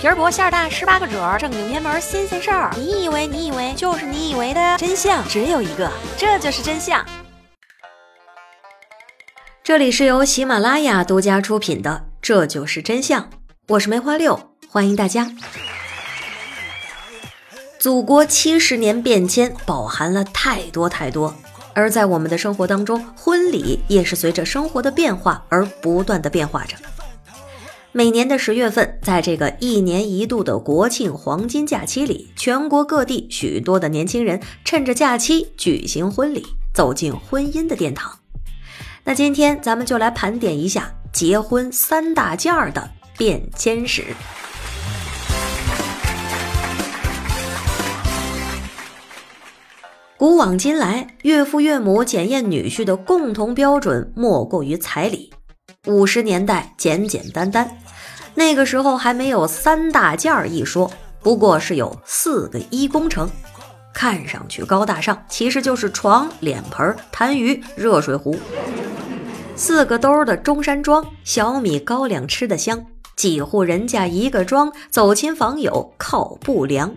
皮儿薄馅儿大，十八个褶儿，正经偏门新鲜事儿。你以为你以为就是你以为的真相只有一个，这就是真相。这里是由喜马拉雅独家出品的《这就是真相》，我是梅花六，欢迎大家。祖国七十年变迁，饱含了太多太多。而在我们的生活当中，婚礼也是随着生活的变化而不断的变化着。每年的十月份，在这个一年一度的国庆黄金假期里，全国各地许多的年轻人趁着假期举行婚礼，走进婚姻的殿堂。那今天咱们就来盘点一下结婚三大件儿的变迁史。古往今来，岳父岳母检验女婿的共同标准莫过于彩礼。五十年代简简单单，那个时候还没有三大件儿一说，不过是有四个一工程，看上去高大上，其实就是床、脸盆、痰盂、热水壶。四个兜的中山装，小米高粱吃的香，几户人家一个庄，走亲访友靠不凉。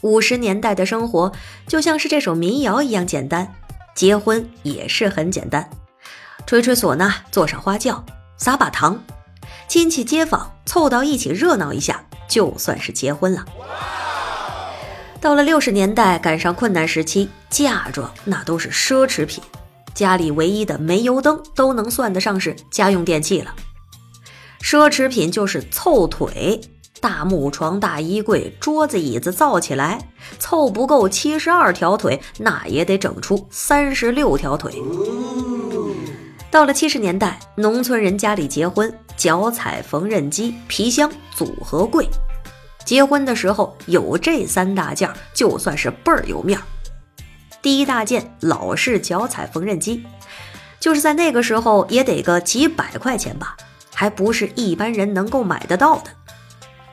五十年代的生活就像是这首民谣一样简单，结婚也是很简单，吹吹唢呐，坐上花轿，撒把糖，亲戚街坊凑到一起热闹一下，就算是结婚了。到了六十年代，赶上困难时期，嫁妆那都是奢侈品，家里唯一的煤油灯都能算得上是家用电器了。奢侈品就是凑腿。大木床、大衣柜、桌子、椅子造起来，凑不够七十二条腿，那也得整出三十六条腿。到了七十年代，农村人家里结婚，脚踩缝纫机、皮箱、组合柜。结婚的时候有这三大件，就算是倍儿有面儿。第一大件老式脚踩缝纫机，就是在那个时候也得个几百块钱吧，还不是一般人能够买得到的。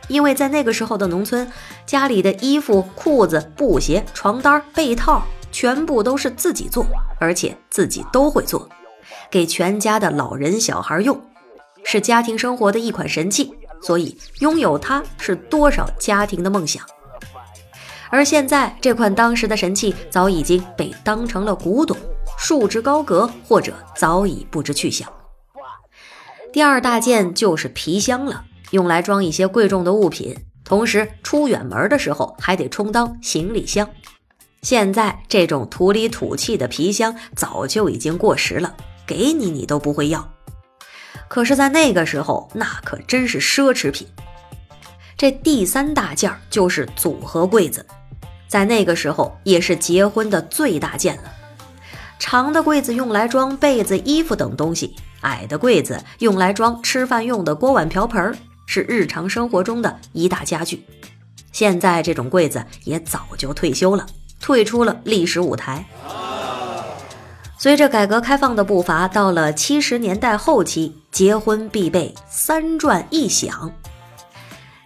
因为在那个时候的农村，家里的衣服、裤子、布鞋、床单、被套，全部都是自己做，而且自己都会做，给全家的老人小孩用，是家庭生活的一款神器，所以拥有它是多少家庭的梦想。而现在，这款当时的神器早已经被当成了古董，束之高阁，或者早已不知去向。第二大件就是皮箱了。用来装一些贵重的物品，同时出远门的时候还得充当行李箱。现在这种土里土气的皮箱早就已经过时了，给你你都不会要。可是，在那个时候，那可真是奢侈品。这第三大件儿就是组合柜子，在那个时候也是结婚的最大件了。长的柜子用来装被子、衣服等东西，矮的柜子用来装吃饭用的锅碗瓢盆儿。是日常生活中的一大家具，现在这种柜子也早就退休了，退出了历史舞台。随着改革开放的步伐，到了七十年代后期，结婚必备三转一响。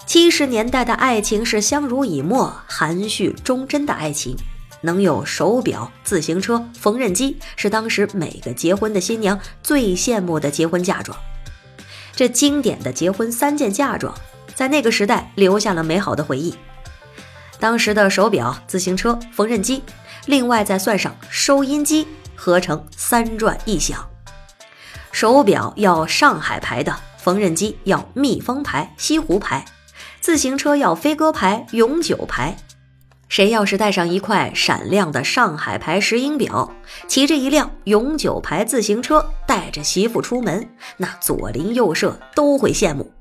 七十年代的爱情是相濡以沫、含蓄忠贞的爱情，能有手表、自行车、缝纫机，是当时每个结婚的新娘最羡慕的结婚嫁妆。这经典的结婚三件嫁妆，在那个时代留下了美好的回忆。当时的手表、自行车、缝纫机，另外再算上收音机，合成三转一响。手表要上海牌的，缝纫机要蜜蜂牌、西湖牌，自行车要飞鸽牌、永久牌。谁要是带上一块闪亮的上海牌石英表，骑着一辆永久牌自行车，带着媳妇出门，那左邻右舍都会羡慕。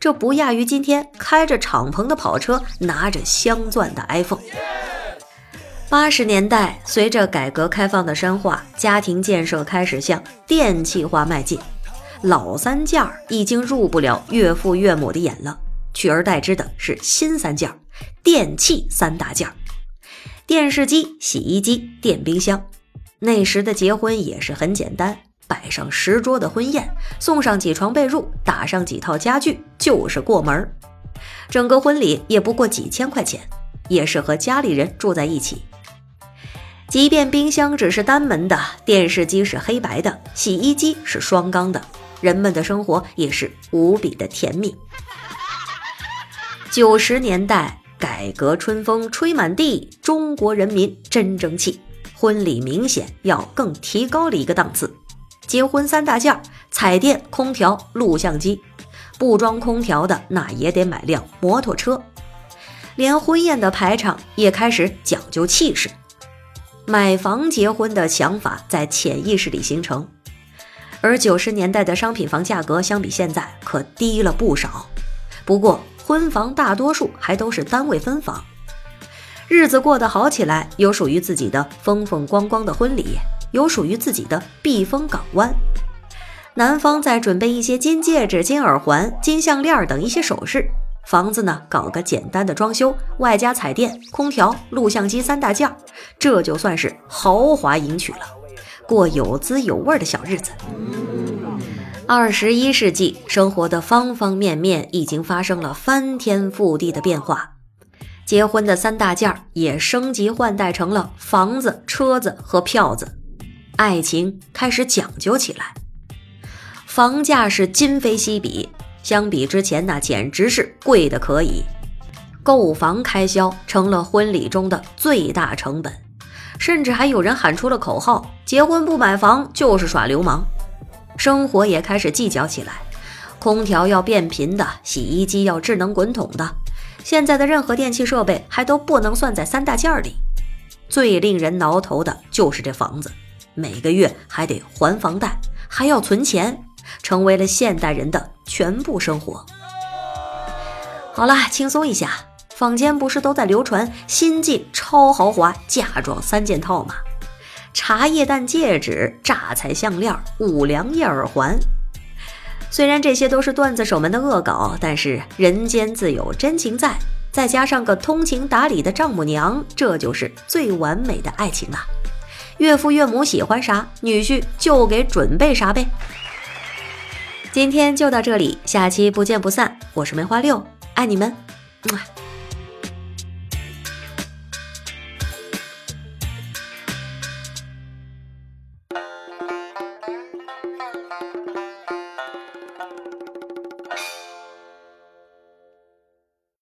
这不亚于今天开着敞篷的跑车，拿着镶钻的 iPhone。八十年代，随着改革开放的深化，家庭建设开始向电气化迈进，老三件儿已经入不了岳父岳母的眼了，取而代之的是新三件儿。电器三大件儿：电视机、洗衣机、电冰箱。那时的结婚也是很简单，摆上十桌的婚宴，送上几床被褥，打上几套家具，就是过门儿。整个婚礼也不过几千块钱，也是和家里人住在一起。即便冰箱只是单门的，电视机是黑白的，洗衣机是双缸的，人们的生活也是无比的甜蜜。九十年代，改革春风吹满地，中国人民真争气。婚礼明显要更提高了一个档次。结婚三大件儿：彩电、空调、录像机。不装空调的，那也得买辆摩托车。连婚宴的排场也开始讲究气势。买房结婚的想法在潜意识里形成。而九十年代的商品房价格相比现在可低了不少。不过，婚房大多数还都是单位分房，日子过得好起来，有属于自己的风风光光的婚礼，有属于自己的避风港湾。男方在准备一些金戒指、金耳环、金项链等一些首饰，房子呢搞个简单的装修，外加彩电、空调、录像机三大件，这就算是豪华迎娶了，过有滋有味的小日子。二十一世纪，生活的方方面面已经发生了翻天覆地的变化，结婚的三大件也升级换代成了房子、车子和票子，爱情开始讲究起来，房价是今非昔比，相比之前那简直是贵的可以，购房开销成了婚礼中的最大成本，甚至还有人喊出了口号：结婚不买房就是耍流氓。生活也开始计较起来，空调要变频的，洗衣机要智能滚筒的，现在的任何电器设备还都不能算在三大件里。最令人挠头的就是这房子，每个月还得还房贷，还要存钱，成为了现代人的全部生活。好了，轻松一下，坊间不是都在流传新晋超豪华嫁妆三件套吗？茶叶蛋戒指、榨菜项链、五粮液耳环，虽然这些都是段子手们的恶搞，但是人间自有真情在，再加上个通情达理的丈母娘，这就是最完美的爱情了。岳父岳母喜欢啥，女婿就给准备啥呗。今天就到这里，下期不见不散。我是梅花六，爱你们，么。